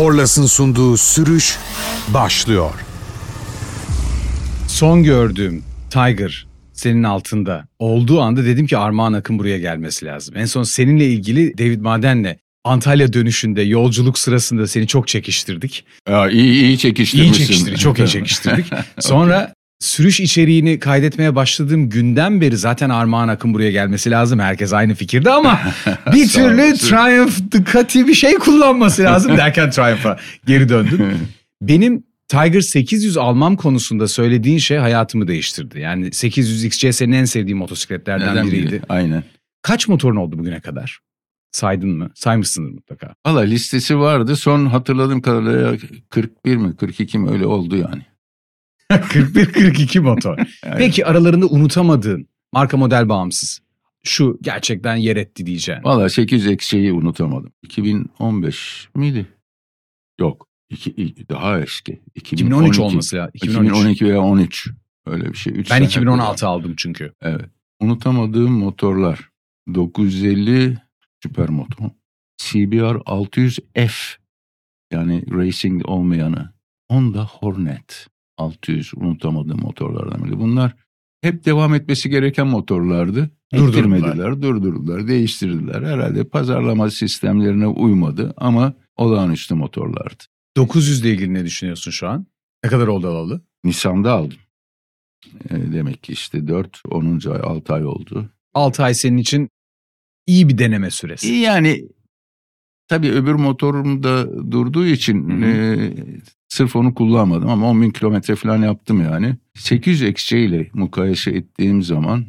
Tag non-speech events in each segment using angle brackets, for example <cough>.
Korlas'ın sunduğu sürüş başlıyor. Son gördüğüm Tiger senin altında olduğu anda dedim ki Armağan Akın buraya gelmesi lazım. En son seninle ilgili David Maden'le Antalya dönüşünde yolculuk sırasında seni çok çekiştirdik. Ya, iyi, iyi İyi çekiştirmişsin. çekiştirdik, çok iyi <laughs> çekiştirdik. Sonra sürüş içeriğini kaydetmeye başladığım günden beri zaten Armağan Akın buraya gelmesi lazım. Herkes aynı fikirde ama <laughs> bir türlü. Triumph Ducati bir şey kullanması lazım derken Triumph'a geri döndüm. <laughs> Benim Tiger 800 almam konusunda söylediğin şey hayatımı değiştirdi. Yani 800 XC senin en sevdiğin motosikletlerden Neden biriydi. biri? Aynen. Kaç motorun oldu bugüne kadar? Saydın mı? Saymışsındır mutlaka. Valla listesi vardı. Son hatırladığım kadarıyla 41 mi 42 mi öyle oldu yani. 41-42 motor. Peki aralarında unutamadığın marka model bağımsız şu gerçekten yer etti diyeceğin. Valla 800 eksiği unutamadım. 2015 miydi? Yok. İki, daha eski. 2013 olması ya. 2013. 2012 veya 13. Öyle bir şey. Üç Ben sene 2016 aldım çünkü. Evet. Unutamadığım motorlar. 950 Supermoto. CBR 600F. Yani racing olmayanı. Honda Hornet 600 unutamadığım motorlardan biri. Bunlar hep devam etmesi gereken motorlardı. Ettirmediler, durdurdular, değiştirdiler. Herhalde pazarlama sistemlerine uymadı ama olağanüstü motorlardı. 900 ile ilgili ne düşünüyorsun şu an? Ne kadar oldu alalı? Nisan'da aldım. E, demek ki işte 4, 10. ay, 6 ay oldu. 6 ay senin için iyi bir deneme süresi. Yani tabii öbür motorum da durduğu için Hı hı. e, sırf onu kullanmadım ama 10 bin kilometre falan yaptım yani. 800 XC ile mukayese ettiğim zaman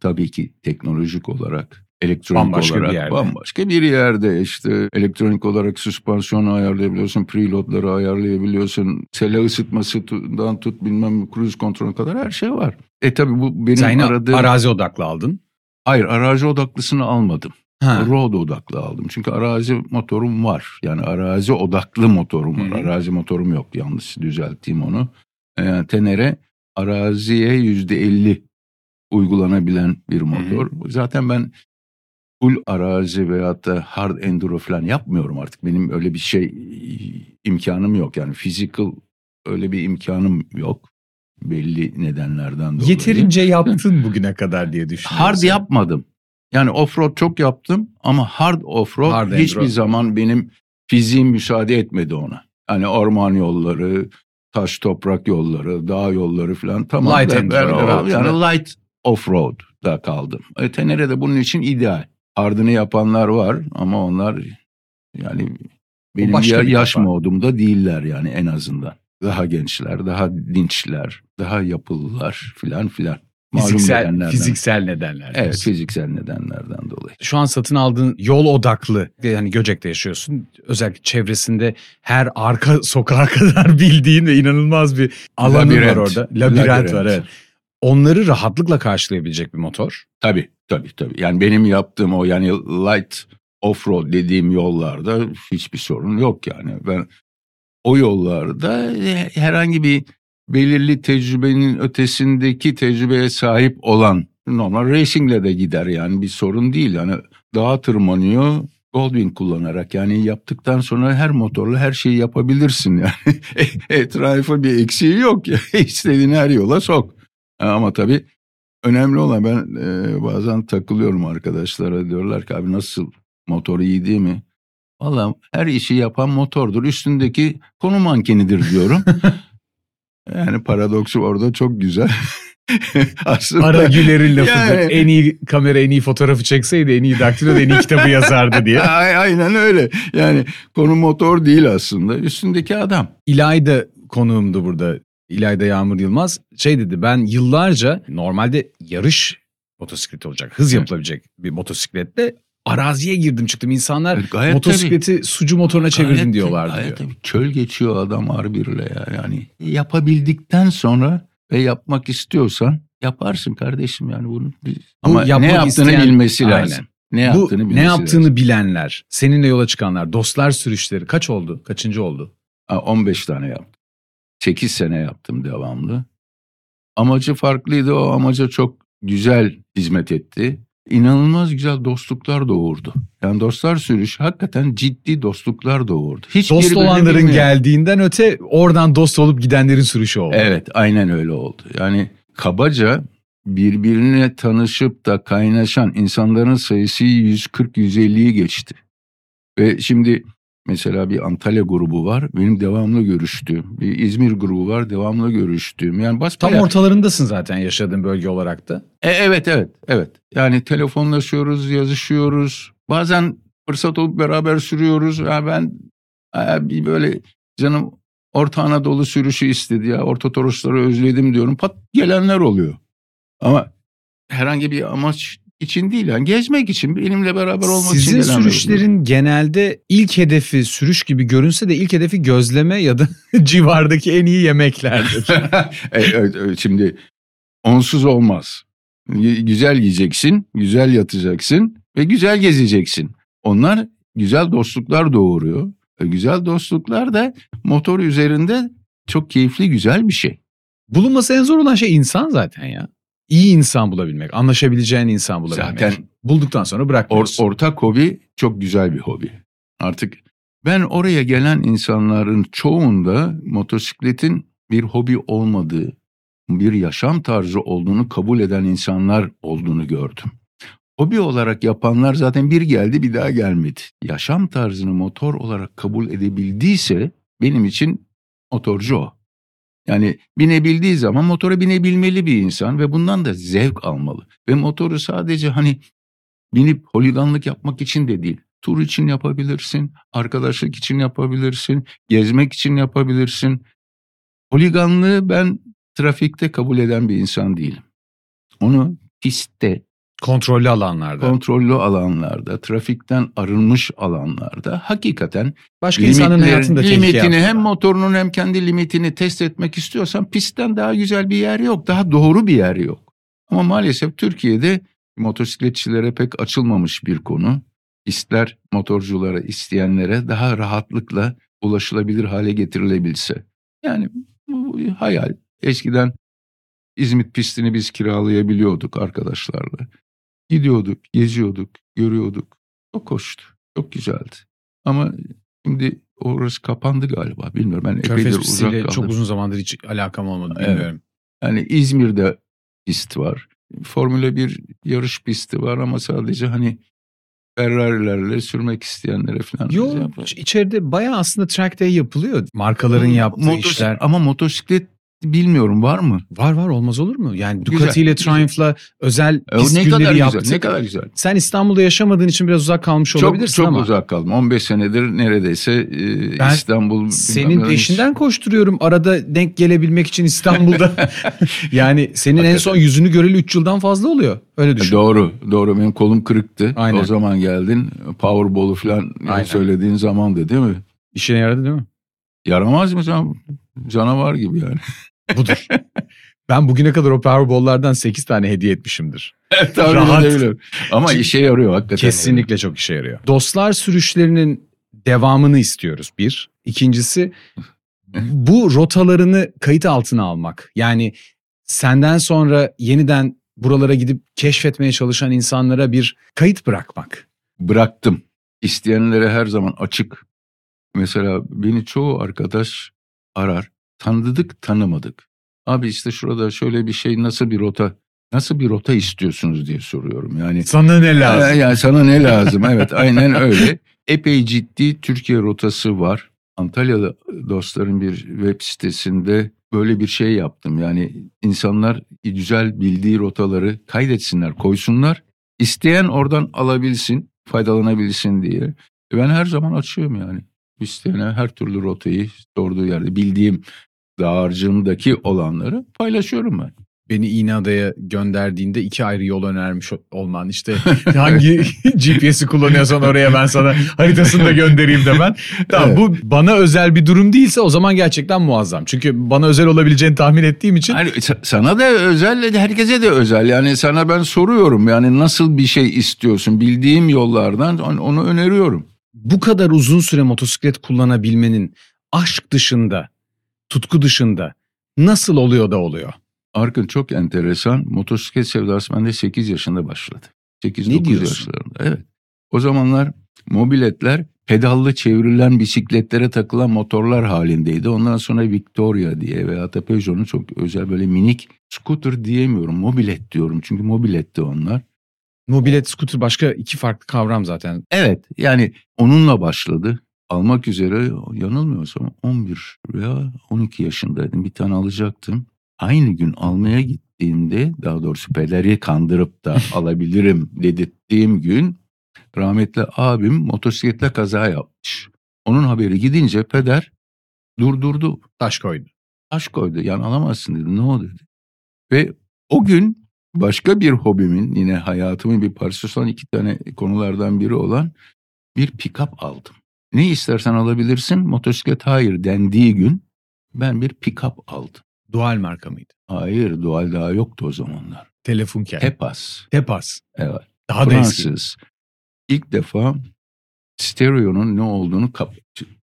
tabii ki teknolojik olarak elektronik Bambaşka bir olarak yerde. bambaşka bir yerde işte elektronik olarak süspansiyonu ayarlayabiliyorsun, preloadları ayarlayabiliyorsun, sele ısıtmasından tut bilmem cruise kontrolü kadar her şey var. E tabii bu benim Sen aradığım... arazi odaklı aldın. Hayır arazi odaklısını almadım. Ha. Road odaklı aldım. Çünkü arazi motorum var. Yani arazi odaklı motorum var. Hı hı. Arazi motorum yok. Yanlış düzelteyim onu. Ee, Tenere araziye yüzde elli uygulanabilen bir motor. Zaten ben full arazi veyahut da hard enduro falan yapmıyorum artık. Benim öyle bir şey imkanım yok. Yani physical öyle bir imkanım yok. Belli nedenlerden dolayı. Yeterince yaptın bugüne kadar diye düşünüyorum. Hard yapmadım. Yani offroad çok yaptım ama hard offroad Hard hiçbir enduro. zaman benim fiziğim müsaade etmedi ona. Hani orman yolları, taş toprak yolları, dağ yolları falan tamam. Light ben- ben- yani light offroad'da kaldım. E, Tenere de bunun için ideal. Hardını yapanlar var ama onlar yani benim ya- yaş kafa. modumda değiller yani en azından. Daha gençler, daha dinçler, daha yapılılar filan filan. Malum Fiziksel, nedenlerden. fiziksel nedenler. Evet fiziksel nedenlerden dolayı. Şu an satın aldığın yol odaklı yani Göcek'te yaşıyorsun. Özellikle çevresinde her arka <laughs> sokağa kadar bildiğin ve inanılmaz bir alanın Labirent. var orada. Labirent, Labirent. var evet. Onları rahatlıkla karşılayabilecek bir motor. Tabii tabii tabii. Yani benim yaptığım o yani light offroad dediğim yollarda hiçbir sorun yok yani. Ben o yollarda e, herhangi bir belirli tecrübenin ötesindeki tecrübeye sahip olan normal racingle de gider yani bir sorun değil. Yani dağa tırmanıyor Goldwing kullanarak yani yaptıktan sonra her motorla her şeyi yapabilirsin yani. <laughs> Etrafı bir eksiği yok ya. <laughs> İstediğin her yola sok. Ama tabii önemli olan ben e, bazen takılıyorum arkadaşlara diyorlar ki abi nasıl motor iyi değil mi? Valla her işi yapan motordur. Üstündeki konu mankenidir diyorum. <laughs> yani paradoksu orada çok güzel. <laughs> Aslında Ara Güler'in lafıdır. Yani- En iyi kamera en iyi fotoğrafı çekseydi en iyi daktilo da en iyi <laughs> kitabı yazardı diye. Ay- Aynen öyle. Yani konu motor değil aslında. Üstündeki adam. İlayda konuğumdu burada. İlayda Yağmur Yılmaz şey dedi ben yıllarca normalde yarış motosikleti olacak. Hız Hı. yapılabilecek bir motosikletle araziye girdim çıktım. İnsanlar Evet, gayet motosikleti sucu motoruna çevirdin Gayet- diyorlardı gayet diyor. tabii. Çöl geçiyor adam R1'le ya. Yani yapabildikten sonra ve yapmak istiyorsan yaparsın kardeşim yani bunu. Ama ne yaptığını isteyen- bilmesi Aynen. lazım. Ne Bu yaptığını bilmesi ne yaptığını lazım. bilenler, seninle yola çıkanlar, dostlar sürüşleri kaç oldu? Kaçıncı oldu? Ha, 15 tane yaptım. 8 sene yaptım devamlı. Amacı farklıydı. O amaca çok güzel hizmet etti. İnanılmaz güzel dostluklar doğurdu. Yani dostlar sürüş hakikaten ciddi dostluklar doğurdu. Hiç Dost olanların geldiğinden öte oradan dost olup gidenlerin sürüşü oldu. Evet aynen öyle oldu. Yani kabaca birbirine tanışıp da kaynaşan insanların sayısı 140-150'yi geçti. Ve şimdi mesela bir Antalya grubu var benim devamlı görüştüğüm. Bir İzmir grubu var devamlı görüştüğüm. Yani Tam basbayağı- ortalarındasın zaten yaşadığın bölge olarak da. E, evet evet evet. Yani telefonlaşıyoruz, yazışıyoruz. Bazen fırsat olup beraber sürüyoruz. Ya ben e, bir böyle canım Orta Anadolu sürüşü istedi ya. Orta Torosları özledim diyorum. Pat gelenler oluyor. Ama herhangi bir amaç için değil. Yani gezmek için, benimle beraber olmak için Sizin gelenler oluyor. sürüşlerin genelde ilk hedefi sürüş gibi görünse de ilk hedefi gözleme ya da <laughs> civardaki en iyi yemeklerdir. <laughs> E, evet, evet, şimdi onsuz olmaz. Güzel yiyeceksin, güzel yatacaksın ve güzel gezeceksin. Onlar güzel dostluklar doğuruyor. E, güzel dostluklar da motor üzerinde çok keyifli güzel bir şey. Bulunması en zor olan şey insan zaten ya. İyi insan bulabilmek, anlaşabileceğin insan bulabilmek. Zaten Bulduktan sonra or- bırakmıyorsun. ortak hobi çok güzel bir hobi. Artık ben oraya gelen insanların çoğunda motosikletin bir hobi olmadığı, bir yaşam tarzı olduğunu kabul eden insanlar olduğunu gördüm. Hobi olarak yapanlar zaten bir geldi bir daha gelmedi. Yaşam tarzını motor olarak kabul edebildiyse benim için motorcu o. Yani binebildiği zaman motora binebilmeli bir insan ve bundan da zevk almalı. Ve motoru sadece hani binip holiganlık yapmak için de değil. Tur için yapabilirsin, arkadaşlık için yapabilirsin, gezmek için yapabilirsin. Holiganlığı ben trafikte kabul eden bir insan değilim. Onu pistte, Kontrollü alanlarda. kontrollü alanlarda, trafikten arınmış alanlarda hakikaten Başka insanın limitlerin- hayatını da tehlikeye limitini hem motorunun hem kendi limitini test etmek istiyorsan pistten daha güzel bir yer yok. Daha doğru bir yer yok. Ama maalesef Türkiye'de motosikletçilere pek açılmamış bir konu. Pistler motorculara, isteyenlere daha rahatlıkla ulaşılabilir hale getirilebilse. Yani bu hayal. Eskiden İzmit pistini biz kiralayabiliyorduk arkadaşlarla. Gidiyorduk, geziyorduk, görüyorduk. Çok hoştu, çok güzeldi. Ama şimdi orası kapandı galiba. Bilmiyorum ben epeydir Körfez uzak kaldım. çok uzun zamandır hiç alakam olmadı Evet. bilmiyorum. Yani İzmir'de pist var. Formula 1 yarış pisti var ama sadece hani Ferrari'lerle sürmek isteyenlere falan. Yok içeride bayağı aslında track day yapılıyor. Markaların yaptığı Motos- işler. Ama motosiklet bilmiyorum var mı? Var var olmaz olur mu? Yani Güzel, Ducati ile güzel. Triumph'la özel E, pist ne günleri kadar yaptık. güzel, ne kadar güzel. Sen İstanbul'da yaşamadığın için biraz uzak kalmış Çok olabilirsin çok ama uzak kaldım. 15 senedir neredeyse e, Ben İstanbul senin peşinden koşturuyorum arada denk gelebilmek için İstanbul'da. <laughs> <laughs> yani senin en son yüzünü göreli 3 yıldan fazla oluyor. Öyle düşün. Doğru, doğru. Benim kolum kırıktı. Aynen. O zaman geldin. Powerball'u falan Aynen. söylediğin zamandı değil mi? İşine yaradı değil mi? Yaramaz mı can? Canavar gibi yani. Budur. <laughs> ben bugüne kadar o Powerball'lardan 8 tane hediye etmişimdir. <laughs> Tahmin Rahat. Ama işe yarıyor hakikaten. Kesinlikle çok işe yarıyor. Dostlar sürüşlerinin devamını istiyoruz bir. İkincisi <laughs> bu rotalarını kayıt altına almak. Yani senden sonra yeniden buralara gidip keşfetmeye çalışan insanlara bir kayıt bırakmak. Bıraktım. İsteyenlere her zaman açık. Mesela beni çoğu arkadaş arar. Tanıdık tanımadık. Abi işte şurada şöyle bir şey nasıl bir rota nasıl bir rota istiyorsunuz diye soruyorum. Yani Sana ne Ya- Yani sana ne lazım? <laughs> Evet aynen öyle. Epey ciddi Türkiye rotası var. Antalya'da dostların bir web sitesinde böyle bir şey yaptım. Yani insanlar güzel bildiği rotaları kaydetsinler, koysunlar. İsteyen oradan alabilsin, faydalanabilsin diye. E Ben her zaman açıyorum yani. İsteyene her türlü rotayı sorduğu yerde bildiğim dağarcığımdaki olanları paylaşıyorum ben. Beni İğneada'ya gönderdiğinde iki ayrı yol önermiş olman işte <laughs> <laughs> hangi <laughs> GPS'i kullanıyorsan oraya ben sana haritasını da göndereyim demen. Tamam Evet. bu bana özel bir durum değilse o zaman gerçekten muazzam. Çünkü bana özel olabileceğini tahmin ettiğim için sa- sana da özel, herkese de özel. Yani sana ben soruyorum yani nasıl bir şey istiyorsun? Bildiğim yollardan onu öneriyorum. bu kadar uzun süre motosiklet kullanabilmenin aşk dışında, tutku dışında nasıl oluyor da oluyor? Arkın çok enteresan. Motosiklet sevdası bende 8 yaşında başladı. 8-9 diyorsun? yaşlarında. Evet. O zamanlar mobiletler pedallı çevrilen bisikletlere takılan motorlar halindeydi. Ondan sonra Victoria diye veya da Peugeot'un çok özel böyle minik scooter diyemiyorum. Mobilet diyorum çünkü mobiletti onlar. Mobilet, scooter başka iki farklı kavram zaten. Evet yani onunla başladı. Almak üzere yanılmıyorsam 11 veya 12 yaşındaydım. Bir tane alacaktım. Aynı gün almaya gittiğimde daha doğrusu pederi kandırıp da <laughs> alabilirim dedirttiğim gün rahmetli abim motosikletle kaza yapmış. Onun haberi gidince peder durdurdu. Taş koydu. Taş koydu yani alamazsın dedi ne o dedi. Ve o gün başka bir hobimin yine hayatımın bir parçası olan iki tane konulardan biri olan bir pick-up aldım. Ne istersen alabilirsin motosiklet hayır dendiği gün ben bir pick-up aldım. Dual marka mıydı? Hayır dual daha yoktu o zamanlar. Telefunken. Tepas. Tepas. Evet. Daha da eski. Fransız. İlk defa stereonun ne olduğunu kap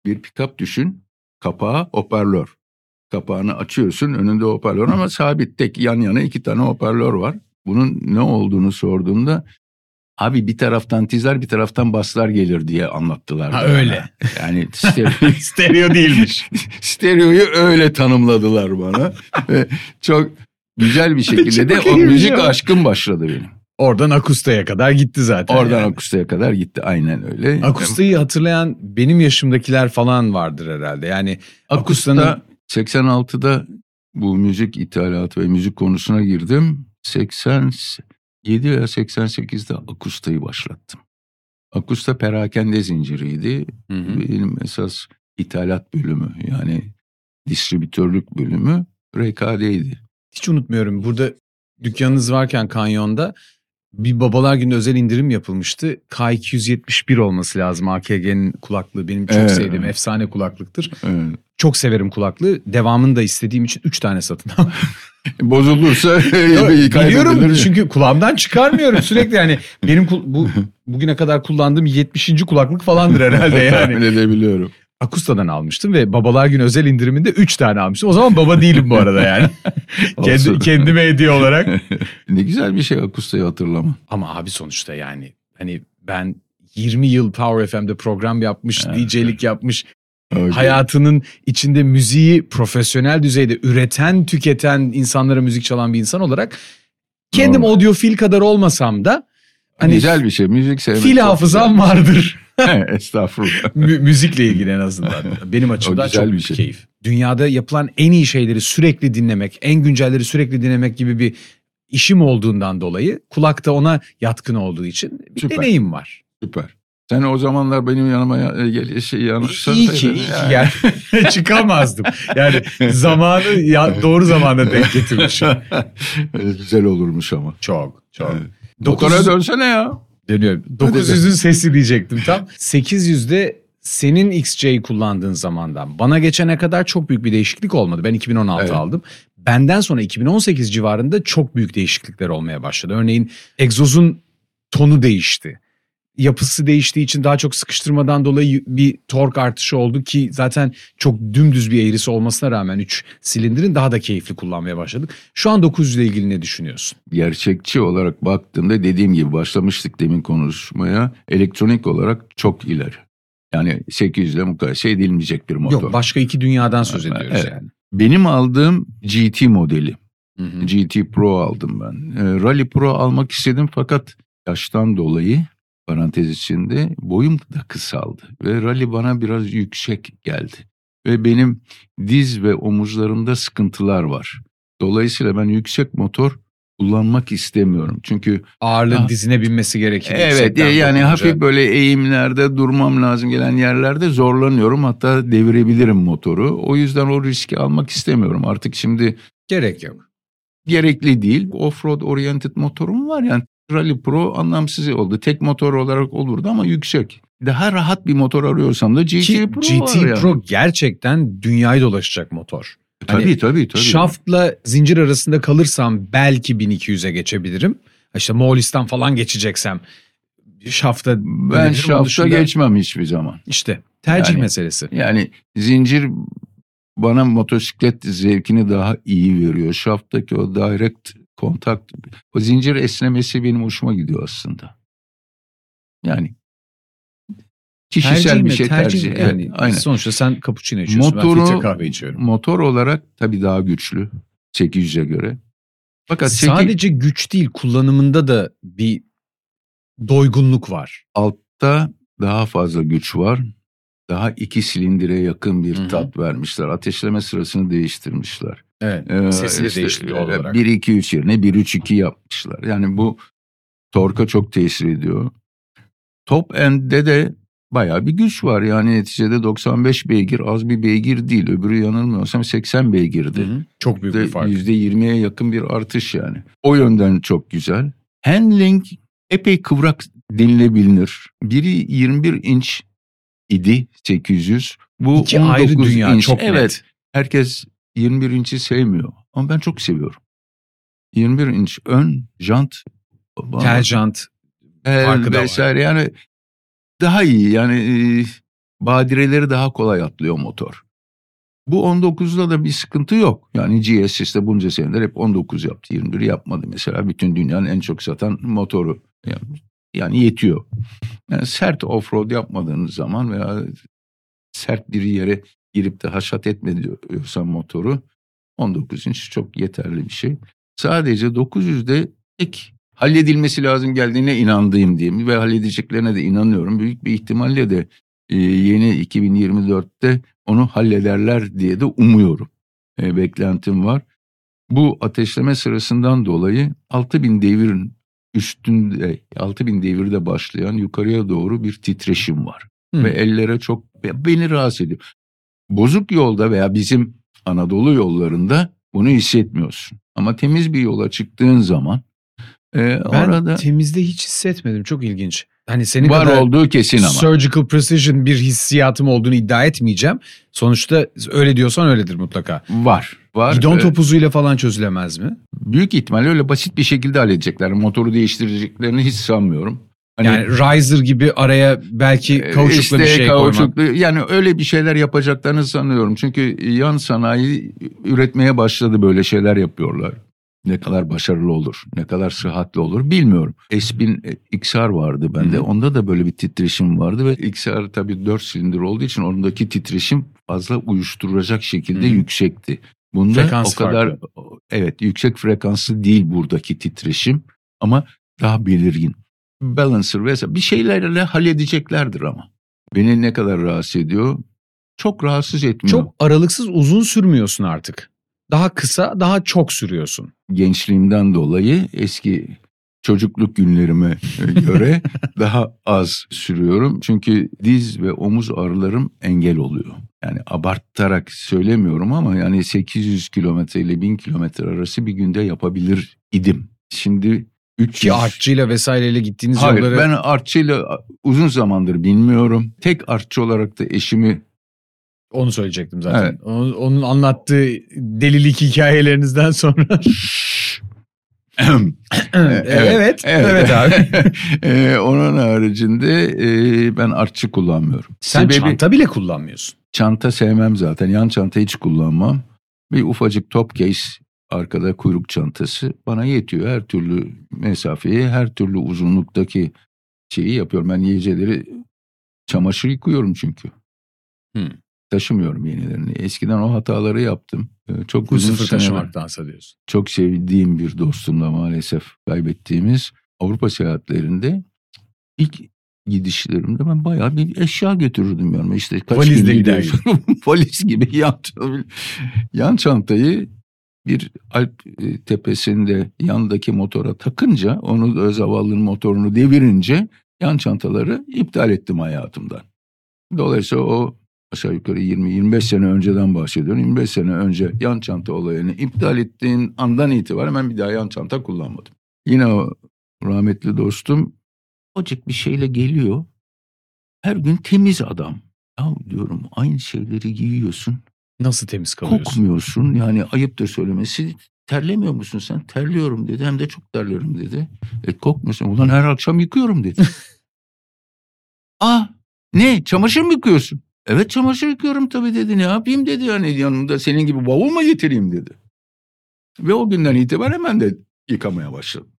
bir pick-up düşün. Kapağı hoparlör. Kapağını açıyorsun önünde hoparlör ama sabit tek yan yana iki tane hoparlör var. Bunun ne olduğunu sorduğumda abi bir taraftan tizler bir taraftan baslar gelir diye anlattılar. Ha, bana. öyle. <laughs> Yani stereo, <laughs> Stereo değilmiş. <laughs> stereoyu öyle tanımladılar bana. Ve çok güzel bir şekilde de o müzik ya. aşkım başladı benim. Oradan akustaya kadar gitti zaten. Oradan yani. akustaya kadar gitti aynen öyle. Akustayı hatırlayan benim yaşımdakiler falan vardır herhalde. Yani Akusta akustanın 86'da bu müzik ithalatı ve müzik konusuna girdim. 87 veya 88'de Akusta'yı başlattım. Akusta perakende zinciriydi. Hı hı. Benim esas ithalat bölümü yani distribütörlük bölümü RKD'ydi. hiç unutmuyorum. Burada dükkanınız varken Kanyon'da bir babalar günü özel indirim yapılmıştı. K271 olması lazım AKG'nin kulaklığı. Benim çok Evet. sevdiğim efsane kulaklıktır. Evet. Çok severim kulaklığı. Devamını da istediğim için 3 tane satın aldım. <laughs> <laughs> Bozulursa Biliyorum kaybedilir. çünkü kulağımdan çıkarmıyorum <laughs> sürekli yani benim bu bugüne kadar kullandığım 70. kulaklık falandır herhalde <laughs> yani. Tahmin edebiliyorum. Akusta'dan almıştım ve babalar günü özel indiriminde 3 tane almıştım. O zaman baba değilim bu arada yani. Kendi, kendime hediye olarak. ne güzel bir şey Akusta'yı hatırlama. Ama abi sonuçta yani hani ben 20 yıl Power FM'de program yapmış, Evet. DJ'lik yapmış, Öyle. hayatının içinde müziği profesyonel düzeyde üreten, tüketen insanlara müzik çalan bir insan olarak kendim Normal. audiofil kadar olmasam da hani güzel bir şey. Müzik sevmek. fil hafızam güzel. vardır. <laughs> <laughs> Estağfurullah. Mü- müzikle ilgili en azından. <laughs> Benim açımdan çok bir şey. keyif. Dünyada yapılan en iyi şeyleri sürekli dinlemek, en güncelleri sürekli dinlemek gibi bir işim olduğundan dolayı kulakta ona yatkın olduğu için bir Süper. deneyim var. Süper. Sen o zamanlar benim yanıma ya- gel şey yanlış iyi ki, iyi ki gel. <laughs> <laughs> Çıkamazdım. Yani zamanı ya, doğru zamanda denk getirmişim. <laughs> Güzel olurmuş ama. Çok, çok. Evet. Dokuz- Motora dönsene ya. Dönüyorum. 900'ün sesi diyecektim tam. 800'de senin XJ kullandığın zamandan bana geçene kadar çok büyük bir değişiklik olmadı. Ben 2016 Evet. aldım. Benden sonra 2018 civarında çok büyük değişiklikler olmaya başladı. Örneğin egzozun tonu değişti. Yapısı değiştiği için daha çok sıkıştırmadan dolayı bir tork artışı oldu ki zaten çok dümdüz bir eğrisi olmasına rağmen 3 silindirin daha da keyifli kullanmaya başladık. Şu an 900 ile ilgili ne düşünüyorsun? Gerçekçi olarak baktığımda dediğim gibi başlamıştık demin konuşmaya. Elektronik olarak çok ileri. Yani 800 ile mukayese edilmeyecek bir motor. Yok başka iki dünyadan söz ediyoruz Evet. yani. Benim aldığım GT modeli. Hı hı. GT Pro aldım ben. E, Rally Pro almak istedim fakat yaştan dolayı parantez içinde boyum da kısaldı. Ve rally bana biraz yüksek geldi. Ve benim diz ve omuzlarımda sıkıntılar var. Dolayısıyla ben yüksek motor kullanmak istemiyorum. Çünkü Ağırlığın Ah. dizine binmesi gerekir. evet yani dokununca. hafif böyle eğimlerde durmam lazım gelen yerlerde zorlanıyorum. Hatta devirebilirim motoru. O yüzden o riski almak istemiyorum. Artık şimdi gerek yok. gerekli değil. Offroad oriented motorum var yani. Rally Pro anlamsız oldu. Tek motor olarak olurdu ama yüksek. Daha rahat bir motor arıyorsam da GT Ki Pro GT var yani. Pro gerçekten dünyayı dolaşacak motor. Tabii Hani tabii tabii. Şaftla zincir arasında kalırsam belki 1200'e geçebilirim. İşte Moğolistan falan geçeceksem şafta ben şafta dışında geçmem hiçbir zaman. İşte tercih Yani- meselesi. Yani zincir bana motosiklet zevkini daha iyi veriyor. Şaftaki o direct kontak, o zincir esnemesi benim hoşuma gidiyor aslında. Yani kişisel Tercih bir şey tercih. tercih. Yani Evet, aynen. sonuçta sen cappuccino içiyorsun. ben Motoru, filtre kahve içiyorum. motor olarak tabii daha güçlü 800'e göre. Fakat Sadece güç değil kullanımında da bir doygunluk var. altta daha fazla güç var. Daha iki silindire yakın bir Hı hı. tat vermişler. Ateşleme sırasını değiştirmişler. Evet. Ee, Sesini işte, değişti doğal e, olarak. 1-2-3 yerine 1-3-2 yapmışlar. Yani bu torka çok tesir ediyor. Top end'de de bayağı bir güç var. Yani neticede 95 beygir az bir beygir değil. Öbürü yanılmıyorsam 80 beygirdi. Hı hı. Çok büyük bir fark. %20'ye yakın bir artış yani. O yönden çok güzel. Handling epey kıvrak denilebilir. Biri 21 inç idi 800. Bu İki ayrı 19 dünya inç. çok Evet. net. Herkes 21 inç'i sevmiyor. Ama ben çok seviyorum. 21 inç ön jant. Tel jant. el da var. vesaire yani daha iyi yani e, badireleri daha kolay atlıyor motor. Bu 19'da da bir sıkıntı yok. Yani GS işte bunca senedir hep 19 yaptı. 21 yapmadı mesela. Bütün dünyanın en çok satan motoru. Yani, yani yetiyor. Yani sert offroad yapmadığınız zaman veya sert bir yere girip de haşat etme diyorsan motoru 19 inç çok yeterli bir şey. Sadece 900'de tek halledilmesi lazım geldiğine inandığım diyeyim ve halledeceklerine de inanıyorum. Büyük bir ihtimalle de e, yeni 2024'te onu hallederler diye de umuyorum. E, beklentim var. Bu ateşleme sırasından dolayı 6000 devirin üstünde 6000 devirde başlayan yukarıya doğru bir titreşim var. Hı. Ve ellere çok beni rahatsız ediyor. Bozuk yolda veya bizim Anadolu yollarında bunu hissetmiyorsun. Ama temiz bir yola çıktığın zaman e, Ben orada temizde hiç hissetmedim. Çok ilginç. Hani senin var kadar olduğu kesin ama. surgical precision bir hissiyatım olduğunu iddia etmeyeceğim. Sonuçta öyle diyorsan öyledir mutlaka. Var. Var. Gidon Ee, topuzuyla falan çözülemez mi? büyük ihtimalle öyle basit bir şekilde halledecekler. Motoru değiştireceklerini hiç sanmıyorum. Hani, yani riser gibi araya belki e, kauçuklu bir işte şey koymak. kauçuklu, Yani öyle bir şeyler yapacaklarını sanıyorum. Çünkü yan sanayi üretmeye başladı böyle şeyler yapıyorlar. Ne kadar başarılı olur, ne kadar sıhhatli olur bilmiyorum. S1000 XR vardı bende. Hı. Onda da böyle bir titreşim vardı ve XR tabii 4 silindir olduğu için ondaki titreşim fazla uyuşturacak şekilde hı. yüksekti. Bunda Frekans o kadar farklı. evet yüksek frekanslı değil buradaki titreşim ama daha belirgin. Balancer vesaire bir şeylerle halledeceklerdir ama. Beni ne kadar rahatsız ediyor? Çok rahatsız etmiyor. Çok aralıksız uzun sürmüyorsun artık. Daha kısa, daha çok sürüyorsun. gençliğimden dolayı eski çocukluk günlerime göre <laughs> daha az sürüyorum. Çünkü diz ve omuz ağrılarım engel oluyor. Yani abartarak söylemiyorum ama yani 800 kilometre ile 1000 kilometre arası bir günde yapabilir idim. Şimdi 300... Ki artçıyla vesaireyle gittiğiniz Hayır yolları... ben artçıyla uzun zamandır bilmiyorum. Tek artçı olarak da eşimi Onu söyleyecektim zaten. Evet. Onun, onun anlattığı delilik hikayelerinizden sonra. <laughs> evet, evet, evet, abi. <laughs> Ee, onun haricinde e, ben artçı kullanmıyorum. Sen Sebebi çanta bile kullanmıyorsun. çanta sevmem zaten. Yan çanta hiç kullanmam. Bir ufacık top case arkada kuyruk çantası bana yetiyor. Her türlü mesafeyi, her türlü uzunluktaki şeyi yapıyorum. Ben geceleri çamaşır yıkıyorum çünkü. Hmm. Taşımıyorum yenilerini. Eskiden o hataları yaptım. Ee, Çok Bu uzun taşımaktansa diyorsun. çok sevdiğim bir dostumla maalesef kaybettiğimiz Avrupa seyahatlerinde ilk gidişlerimde ben bayağı bir eşya götürürdüm yani işte kaç Valizle gün gider gidiyorsun? <laughs> Valiz gibi yan, yan çantayı bir Alp e, tepesinde yandaki motora takınca onu da zavallının motorunu devirince yan çantaları iptal ettim hayatımdan. Dolayısıyla o aşağı yukarı 20-25 sene önceden bahsediyorum. 25 sene önce yan çanta olayını iptal ettiğin andan itibaren ben bir daha yan çanta kullanmadım. Yine o rahmetli dostum acık bir şeyle geliyor. Her gün temiz adam. Ya diyorum aynı şeyleri giyiyorsun. Nasıl temiz kalıyorsun? Kokmuyorsun. Yani ayıptır söylemesi. Terlemiyor musun sen? Terliyorum dedi. Hem de çok terliyorum dedi. E kokmuyorsun. Ulan her akşam yıkıyorum dedi. Aa <laughs> ne? Çamaşır mı yıkıyorsun? Evet çamaşır yıkıyorum tabii dedi. Ne yapayım dedi. Yani yanımda senin gibi bavul mu getireyim dedi. Ve o günden itibaren ben de yıkamaya başladım.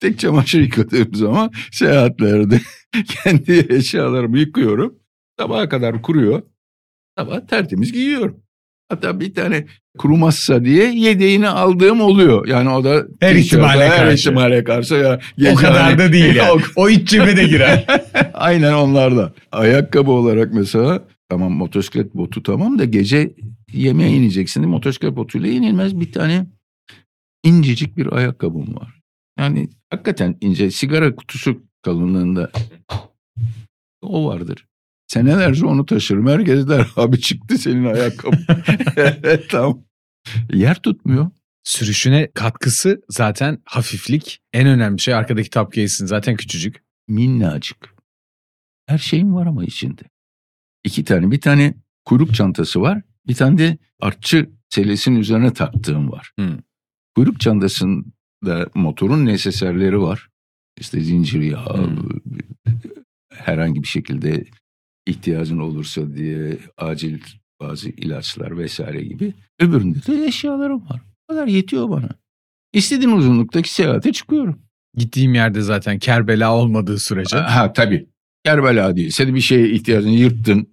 Tek çamaşır yıkadığım zaman seyahatlerde <laughs> kendi eşyalarımı yıkıyorum. Sabaha kadar kuruyor. Sabah tertemiz giyiyorum. Hatta bir tane kurumazsa diye yedeğini aldığım oluyor. Yani o da Her ihtimale her karşı. ihtimale karşı. Ya, O kadar hani- da değil yani. O- O iç cebe de girer. <laughs> Aynen onlarda. Ayakkabı olarak mesela tamam motosiklet botu tamam da gece yemeğe ineceksin. Motosiklet botuyla inilmez bir tane incecik bir ayakkabım var. Yani hakikaten ince sigara kutusu kalınlığında o vardır. Senelerce onu taşırım. Herkes der <laughs> abi çıktı senin ayakkabın. evet <laughs> <laughs> tamam. Yer tutmuyor. Sürüşüne katkısı zaten hafiflik. En önemli şey arkadaki top case'in zaten küçücük. minnacık. Her şeyim var ama içinde. İki tane. Bir tane kuyruk çantası var. Bir tane de artçı selesinin üzerine taktığım var. Hmm. Kuyruk çantasında motorun neseserleri var. İşte zincir yağı, Hmm. herhangi bir şekilde ihtiyacın olursa diye acil bazı ilaçlar vesaire gibi. Öbüründe de eşyalarım var. O kadar yetiyor bana. İstediğim uzunluktaki seyahate çıkıyorum. Gittiğim yerde zaten Kerbela olmadığı sürece. Ha tabii. Kerbela değil. Sen bir şeye ihtiyacını yırttın,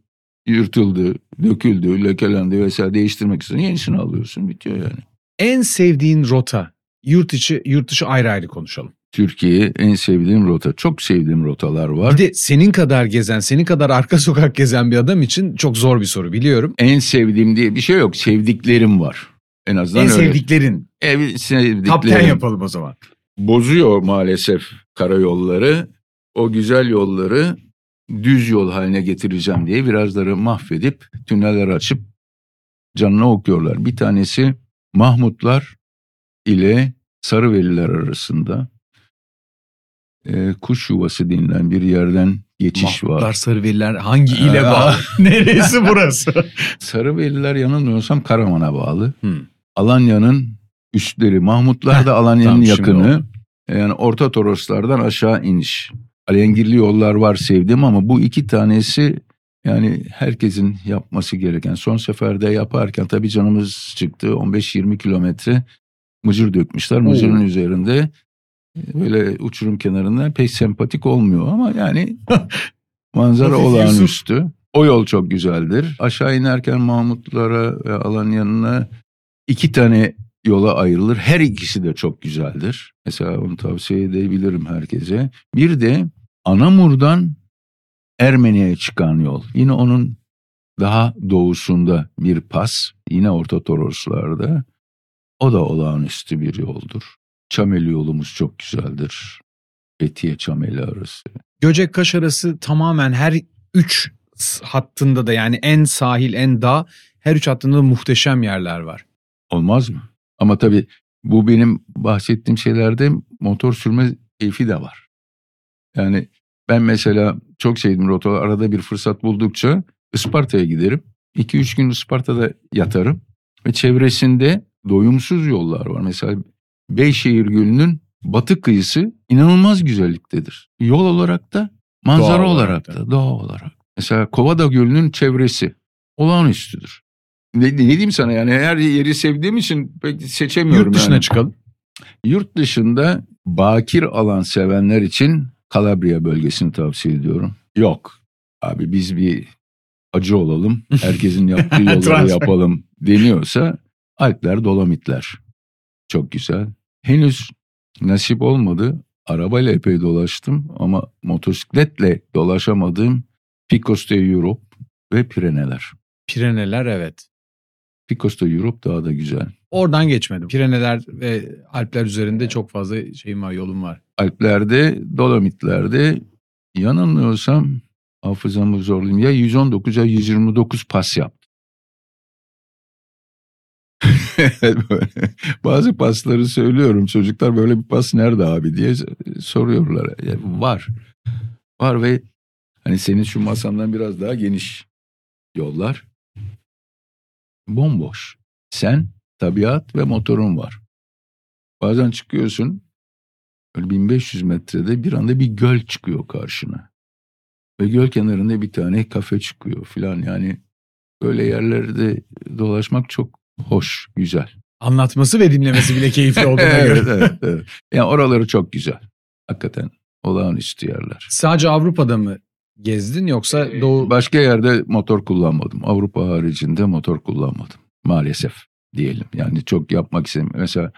yırtıldı, döküldü, lekelendi vesaire değiştirmek istiyorsun. Yenisini alıyorsun bitiyor yani. En sevdiğin rota. Yurt içi, yurt dışı ayrı ayrı konuşalım. Türkiye'ye en sevdiğim rota. Çok sevdiğim rotalar var. Bir de senin kadar gezen, senin kadar arka sokak gezen bir adam için çok zor bir soru biliyorum. En sevdiğim diye bir şey yok. Sevdiklerim var. En azından en öyle. sevdiklerin. Ev sevdiklerim. Top 10 yapalım o zaman. Bozuyor maalesef karayolları. O güzel yolları düz yol haline getireceğim diye birazları mahvedip tüneller açıp canına okuyorlar. Bir tanesi Mahmutlar ile Sarıveliler arasında e, kuş yuvası denilen bir yerden geçiş Mahmutlar, var. Sarıveliler hangi ile Aa. bağlı? <laughs> <laughs> Neresi burası? <laughs> Sarıveliler yanılmıyorsam Karaman'a bağlı. Hmm. Alanya'nın üstleri Mahmutlar da Alanya'nın yakını. oldu. Yani Orta Toroslardan aşağı iniş. Alengirli yollar var sevdim ama bu iki tanesi yani herkesin yapması gereken. Son seferde yaparken tabii canımız çıktı 15-20 kilometre mıcır dökmüşler. Mıcırın Oo. üzerinde böyle uçurum kenarında pek sempatik olmuyor ama yani <laughs> manzara olağanüstü. O yol çok güzeldir. Aşağı inerken Mahmutlara ve Alanya'na iki tane yola ayrılır. Her ikisi de çok güzeldir. Mesela onu tavsiye edebilirim herkese. Bir de Anamur'dan Ermeni'ye çıkan yol. Yine onun daha doğusunda bir pas. Yine Orta Toroslarda. O da olağanüstü bir yoldur. Çameli yolumuz çok güzeldir. Fethiye Çameli arası. Göcek Kaş arası tamamen her üç hattında da yani en sahil en dağ her üç hattında da muhteşem yerler var. Olmaz mı? Ama tabii bu benim bahsettiğim şeylerde motor sürme keyfi de var. Yani ben mesela çok sevdiğim rotalar arada bir fırsat buldukça Isparta'ya giderim. 2-3 gün Isparta'da yatarım. Ve çevresinde doyumsuz yollar var. Mesela Beyşehir Gölü'nün batı kıyısı inanılmaz güzelliktedir. Yol olarak da manzara Doğa olarak, olarak da doğa olarak. Mesela Kovada Gölü'nün çevresi olağanüstüdür. Ne, ne diyeyim sana yani her yeri sevdiğim için pek seçemiyorum. Yurt dışına yani. çıkalım. Yurt dışında bakir alan sevenler için Kalabria bölgesini tavsiye ediyorum. Yok abi biz bir acı olalım herkesin yaptığı <laughs> yolları yapalım deniyorsa Alpler Dolomitler çok güzel. Henüz nasip olmadı arabayla epey dolaştım ama motosikletle dolaşamadığım Picos de Europe ve Pireneler. Pireneler evet. Picos de Europe daha da güzel. Oradan geçmedim. Pireneler ve Alpler üzerinde çok fazla şeyim var, yolum var. Alplerde, Dolomitlerde yanılmıyorsam hafızamı zorlayayım ya 119 ya 129 pas yaptım. <laughs> Bazı pasları söylüyorum çocuklar böyle bir pas nerede abi diye soruyorlar. Ya var. Var ve hani senin şu masandan biraz daha geniş yollar. Bomboş. Sen, tabiat ve motorun var. Bazen çıkıyorsun Böyle 1500 metrede bir anda bir göl çıkıyor karşına. Ve göl kenarında bir tane kafe çıkıyor filan yani. Böyle yerlerde dolaşmak çok hoş, güzel. Anlatması ve dinlemesi bile keyifli olduğuna <laughs> evet, göre. evet, evet. Yani oraları çok güzel. Hakikaten olağanüstü yerler. Sadece Avrupa'da mı gezdin yoksa Doğu... Başka yerde motor kullanmadım. Avrupa haricinde motor kullanmadım. Maalesef diyelim. Yani çok yapmak istemiyorum. Mesela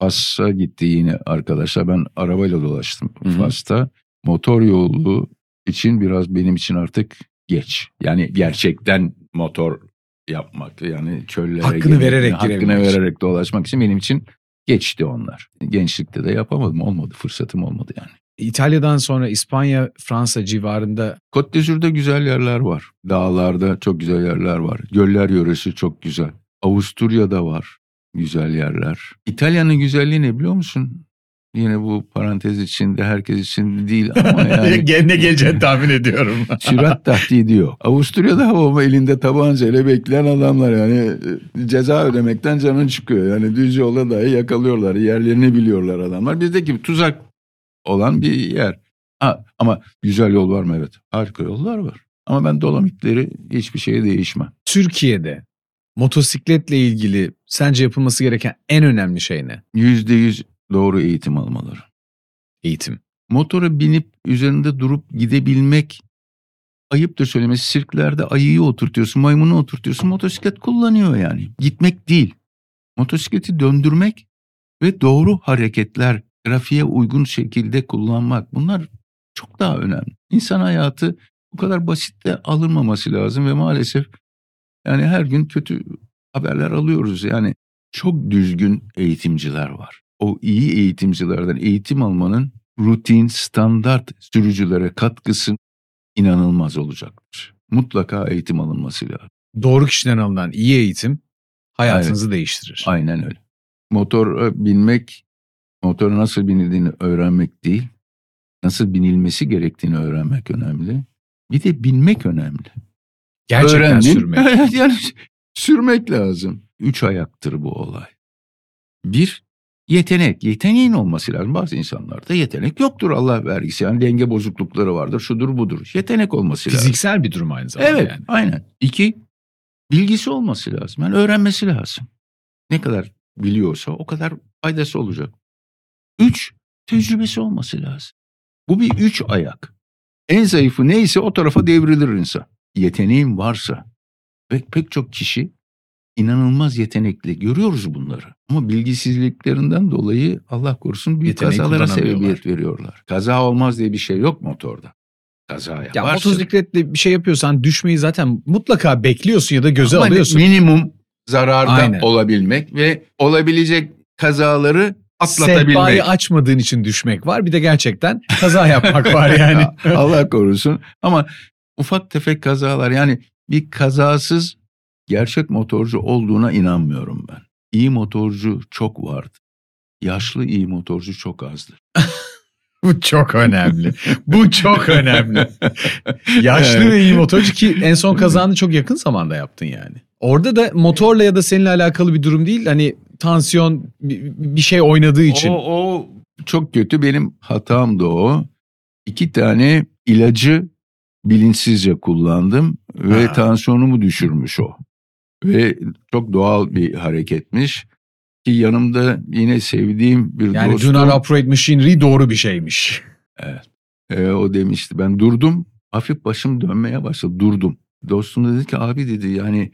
Fas'a gitti yine arkadaşlar. Ben arabayla dolaştım. Fas'ta. Motor yolu için biraz benim için artık geç. Yani gerçekten motor yapmak yani çöllere Hakkını girmek, vererek hakkını girebilmek için. vererek dolaşmak için benim için geçti onlar. Gençlikte de yapamadım olmadı fırsatım olmadı yani. İtalya'dan sonra İspanya, Fransa civarında Côte d'Azur'da güzel yerler var. Dağlarda çok güzel yerler var. Göller yöresi çok güzel. Avusturya'da var güzel yerler. İtalya'nın güzelliği ne biliyor musun? Yine bu parantez içinde herkes için değil ama <laughs> yani ne geleceğini <laughs> tahmin ediyorum. sürat tahdidi yok. Avusturya'da hava elinde tabancayla bekleyen adamlar yani e, ceza ödemekten canın çıkıyor. Yani düz yolda dahi yakalıyorlar. Yerlerini biliyorlar adamlar. Bizdeki tuzak olan bir yer. Ha, ama güzel yol var mı? Evet. Harika yollar var. Ama ben dolomitleri hiçbir şeye değişmem. Türkiye'de motosikletle ilgili sence yapılması gereken en önemli şey ne? Yüzde yüz doğru eğitim almaları. Eğitim. Motora binip üzerinde durup gidebilmek ayıptır söylemesi. Sirklerde ayıyı oturtuyorsun, maymunu oturtuyorsun. Motosiklet kullanıyor yani. Gitmek değil. Motosikleti döndürmek ve doğru hareketler, grafiğe uygun şekilde kullanmak. Bunlar çok daha önemli. İnsan hayatı bu kadar basitte alınmaması lazım ve maalesef yani her gün kötü haberler alıyoruz. Yani çok düzgün eğitimciler var. O iyi eğitimcilerden eğitim almanın rutin, standart sürücülere katkısı inanılmaz olacaktır. Mutlaka eğitim alınması lazım. Doğru kişiden alınan iyi eğitim hayatınızı değiştirir. Aynen öyle. Motor binmek, motora nasıl binildiğini öğrenmek değil, nasıl binilmesi gerektiğini öğrenmek önemli. Bir de binmek önemli. Gerçekten Öğrendin. sürmek. <laughs> yani sürmek lazım. Üç ayaktır bu olay. Bir, yetenek. Yeteneğin olması lazım. Bazı insanlarda yetenek yoktur Allah vergisi. Yani denge bozuklukları vardır, şudur budur. Yetenek olması lazım. Fiziksel bir durum aynı zamanda Evet, yani. aynen. İki, bilgisi olması lazım. Yani öğrenmesi lazım. Ne kadar biliyorsa o kadar faydası olacak. Üç, tecrübesi olması lazım. Bu bir üç ayak. En zayıfı neyse o tarafa devrilir insan. Yeteneğin varsa ve pek çok kişi inanılmaz yetenekli. Görüyoruz bunları. Ama bilgisizliklerinden dolayı Allah korusun büyük Yeteneği kazalara sebebiyet veriyorlar. Kaza olmaz diye bir şey yok motorda. Kaza Ya yaparsın. motosikletle bir şey yapıyorsan düşmeyi zaten mutlaka bekliyorsun ya da göze Ama alıyorsun. minimum zararda Aynen. olabilmek ve olabilecek kazaları atlatabilmek. Sehpayı açmadığın için düşmek var. Bir de gerçekten kaza yapmak <laughs> var yani. <laughs> Allah korusun. Ama ufak tefek kazalar yani bir kazasız gerçek motorcu olduğuna inanmıyorum ben. İyi motorcu çok vardı. Yaşlı iyi motorcu çok azdır. <laughs> Bu çok önemli. Bu çok önemli. <laughs> Yaşlı Evet. ve iyi motorcu ki en son kazanı çok yakın zamanda yaptın yani. Orada da motorla ya da seninle alakalı bir durum değil. Hani tansiyon bir bir şey oynadığı için. O, o çok kötü benim hatam da o. İki tane ilacı bilinçsizce kullandım ve Ha. tansiyonumu düşürmüş o. Ve çok doğal bir hareketmiş. Ki yanımda yine sevdiğim bir yani dostum. do not operate machinery doğru bir şeymiş. e, o demişti ben durdum. Hafif başım dönmeye başladı durdum. Dostum dedi ki abi dedi yani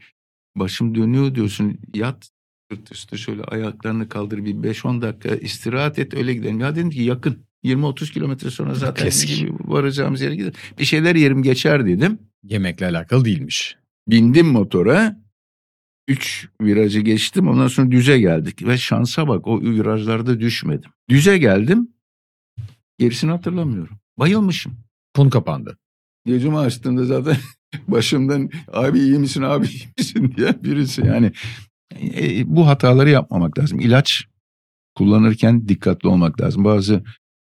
başım dönüyor diyorsun yat sırt üstü şöyle ayaklarını kaldır bir 5-10 dakika istirahat et öyle gidelim. Ya dedim ki yakın 20-30 kilometre sonra zaten Klasik. varacağımız yere gidelim. Bir şeyler yerim geçer dedim. Yemekle alakalı değilmiş. Bindim motora. Üç virajı geçtim ondan sonra düze geldik. Ve şansa bak o virajlarda düşmedim. Düze geldim. Gerisini hatırlamıyorum. Bayılmışım. Konu kapandı. Gözümü açtığımda zaten <laughs> başımdan abi iyi misin abi iyi misin <laughs> diye birisi yani. E, bu hataları yapmamak lazım. İlaç kullanırken dikkatli olmak lazım. Bazı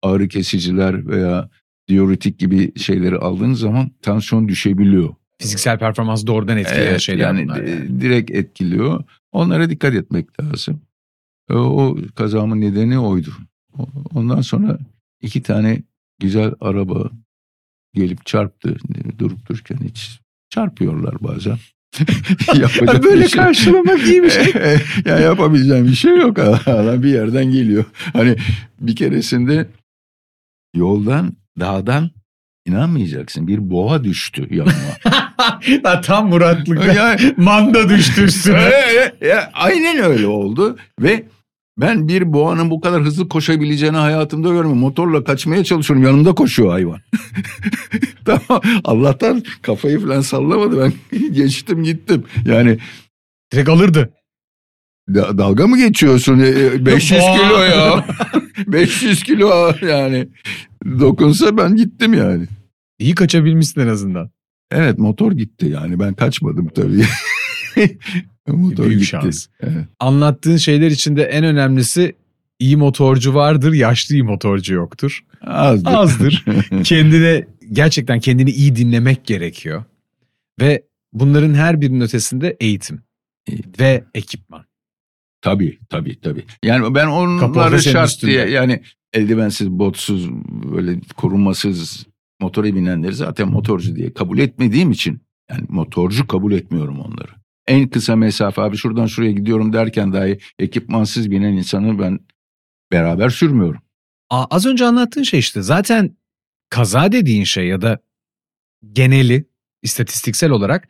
ağrı kesiciler veya diüretik gibi şeyleri aldığınız zaman tansiyon düşebiliyor. Fiziksel performans doğrudan etkileyen Evet, şeyler yani, bunlar. e, yani. direkt etkiliyor. Onlara dikkat etmek lazım. E, O kazamın nedeni oydu. Ondan sonra iki tane güzel araba gelip çarptı. Durup dururken hiç çarpıyorlar bazen. <laughs> Yapacak Böyle şey- karşılamak iyi bir şey. <laughs> ya yapabileceğim bir şey yok. Adam bir yerden geliyor. Hani bir keresinde yoldan, dağdan inanmayacaksın. Bir boğa düştü yanıma. <laughs> Ha, Tam Muratlık. ya, Manda düştü üstüne. ya, ya, aynen öyle oldu ve ben bir boğanın bu kadar hızlı koşabileceğini hayatımda görmedim. Motorla kaçmaya çalışıyorum. Yanımda koşuyor hayvan. <laughs> tamam. Allah'tan kafayı falan sallamadı. Ben <laughs> geçtim gittim. Yani Direkt alırdı. Da- dalga mı geçiyorsun? E, e, 500 Boğa. kilo ya. 500 kilo yani. Dokunsa ben gittim yani. İyi kaçabilmişsin en azından. Evet motor gitti yani ben kaçmadım tabii. <laughs> motor Büyük gitti. şans. Evet. Anlattığın şeyler içinde en önemlisi iyi motorcu vardır, yaşlı iyi motorcu yoktur. Azdır. Azdır. <laughs> kendine gerçekten kendini iyi dinlemek gerekiyor. Ve bunların her birinin ötesinde eğitim Eğitim. ve ekipman. tabii tabii tabii. Yani ben onları şart diye yani eldivensiz, botsuz, böyle korunmasız motora binenleri zaten motorcu diye kabul etmediğim için yani motorcu kabul etmiyorum onları. En kısa mesafe abi şuradan şuraya gidiyorum derken dahi ekipmansız binen insanı ben beraber sürmüyorum. A- Az önce anlattığın şey işte zaten kaza dediğin şey ya da geneli istatistiksel olarak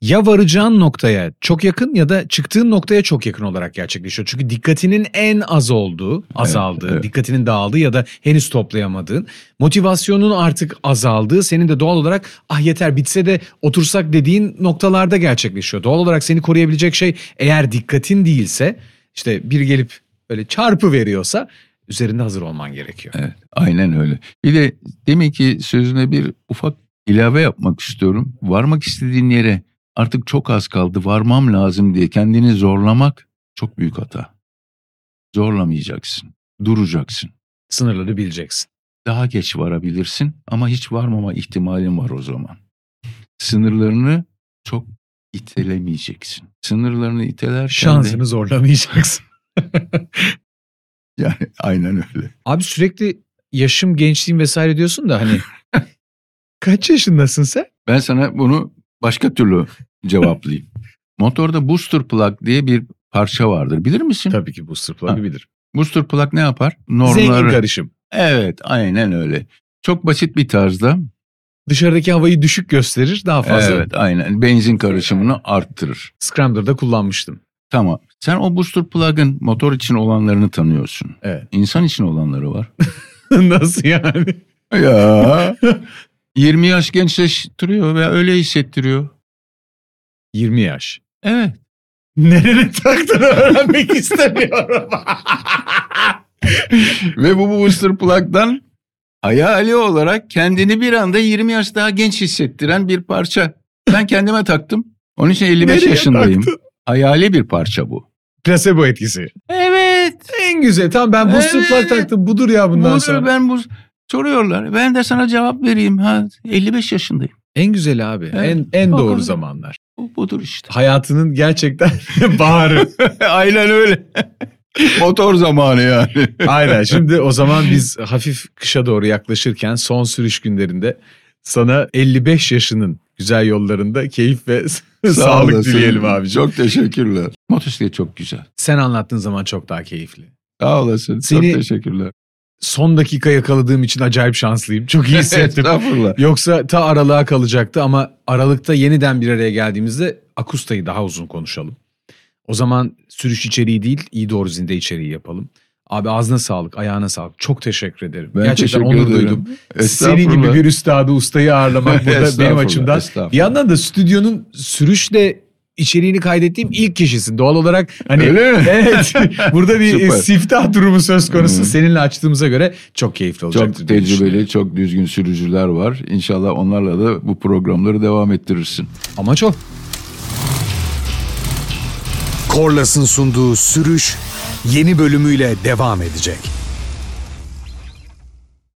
ya varacağın noktaya çok yakın ya da çıktığın noktaya çok yakın olarak gerçekleşiyor. Çünkü dikkatinin en az olduğu, azaldığı, evet. dikkatinin dağıldığı ya da henüz toplayamadığın, motivasyonun artık azaldığı, senin de doğal olarak ah yeter bitse de otursak dediğin noktalarda gerçekleşiyor. Doğal olarak seni koruyabilecek şey eğer dikkatin değilse işte bir gelip böyle çarpı veriyorsa üzerinde hazır olman gerekiyor. Evet, aynen öyle. Bir de demin ki sözüne bir ufak ilave yapmak istiyorum. Varmak istediğin yere artık çok az kaldı, varmam lazım diye kendini zorlamak çok büyük hata. Zorlamayacaksın, duracaksın. Sınırları bileceksin. Daha geç varabilirsin ama hiç varmama ihtimalin var o zaman. Sınırlarını çok itelemeyeceksin. Sınırlarını itelerken de Şansını zorlamayacaksın. <laughs> yani aynen öyle. Abi sürekli yaşım, gençliğim vesaire diyorsun da hani <laughs> kaç yaşındasın sen? Ben sana bunu başka türlü cevaplayayım. <laughs> Motorda booster plug diye bir parça vardır. Bilir misin? Tabii ki booster plug'ı Ha. bilir. Booster plug ne yapar? Zengin Normları. karışım. Evet, aynen öyle. Çok basit bir tarzda. Dışarıdaki havayı düşük gösterir daha fazla. Evet, aynen. Benzin karışımını arttırır. Scrambler'da kullanmıştım. Tamam. Sen o booster plug'ın motor için olanlarını tanıyorsun. Evet. İnsan için olanları var. <laughs> Nasıl yani? ya. <laughs> 20 yaş gençleştiriyor ve öyle hissettiriyor. 20 yaş. Evet. Nereye taktığını öğrenmek istemiyorum. <laughs> Ve bu booster plug'dan hayali olarak kendini bir anda 20 yaş daha genç hissettiren bir parça. Ben kendime taktım. Onun için 55 Nereye yaşındayım. taktın? Hayali bir parça bu. Placebo etkisi. Evet. En güzel. Tamam ben booster Evet. plug taktım. Budur ya bundan Budur, sonra. ben bu soruyorlar. Ben de sana cevap vereyim. Ha 55 yaşındayım. En güzel abi. Evet. En en O doğru zamanlar. Bu, budur işte. Hayatının gerçekten <laughs> baharı. <laughs> Aynen öyle. <laughs> Motor zamanı yani. Aynen. Şimdi o zaman biz hafif kışa doğru yaklaşırken son sürüş günlerinde sana 55 yaşının güzel yollarında keyif ve Sağ sağlık olasın. dileyelim abicim. Çok teşekkürler. Motosiklet çok güzel. Sen anlattığın zaman çok daha keyifli. Sağ olasın. Seni- Çok teşekkürler. Son dakika yakaladığım için acayip şanslıyım. Çok iyi <laughs> hissettim. Estağfurullah. Yoksa ta aralığa kalacaktı ama aralıkta yeniden bir araya geldiğimizde Akusta'yı daha uzun konuşalım. O zaman sürüş içeriği değil, iyi doğru zinde içeriği yapalım. Abi ağzına sağlık, ayağına sağlık. Çok teşekkür ederim. Ben Gerçekten teşekkür onur ederim. duydum. Senin gibi bir üstadı, ustayı ağırlamak burada <laughs> benim açımdan. Bir yandan da stüdyonun sürüşle içeriğini kaydettiğim ilk kişisin. Doğal olarak hani Öyle mi? <laughs> evet <laughs> burada bir Süper. siftah durumu söz konusu. Hı. Seninle açtığımıza göre çok keyifli olacaktır. Çok tecrübeli, çok düzgün sürücüler var. İnşallah onlarla da bu programları devam ettirirsin. Amaç o. Korlas'ın sunduğu sürüş yeni bölümüyle devam edecek.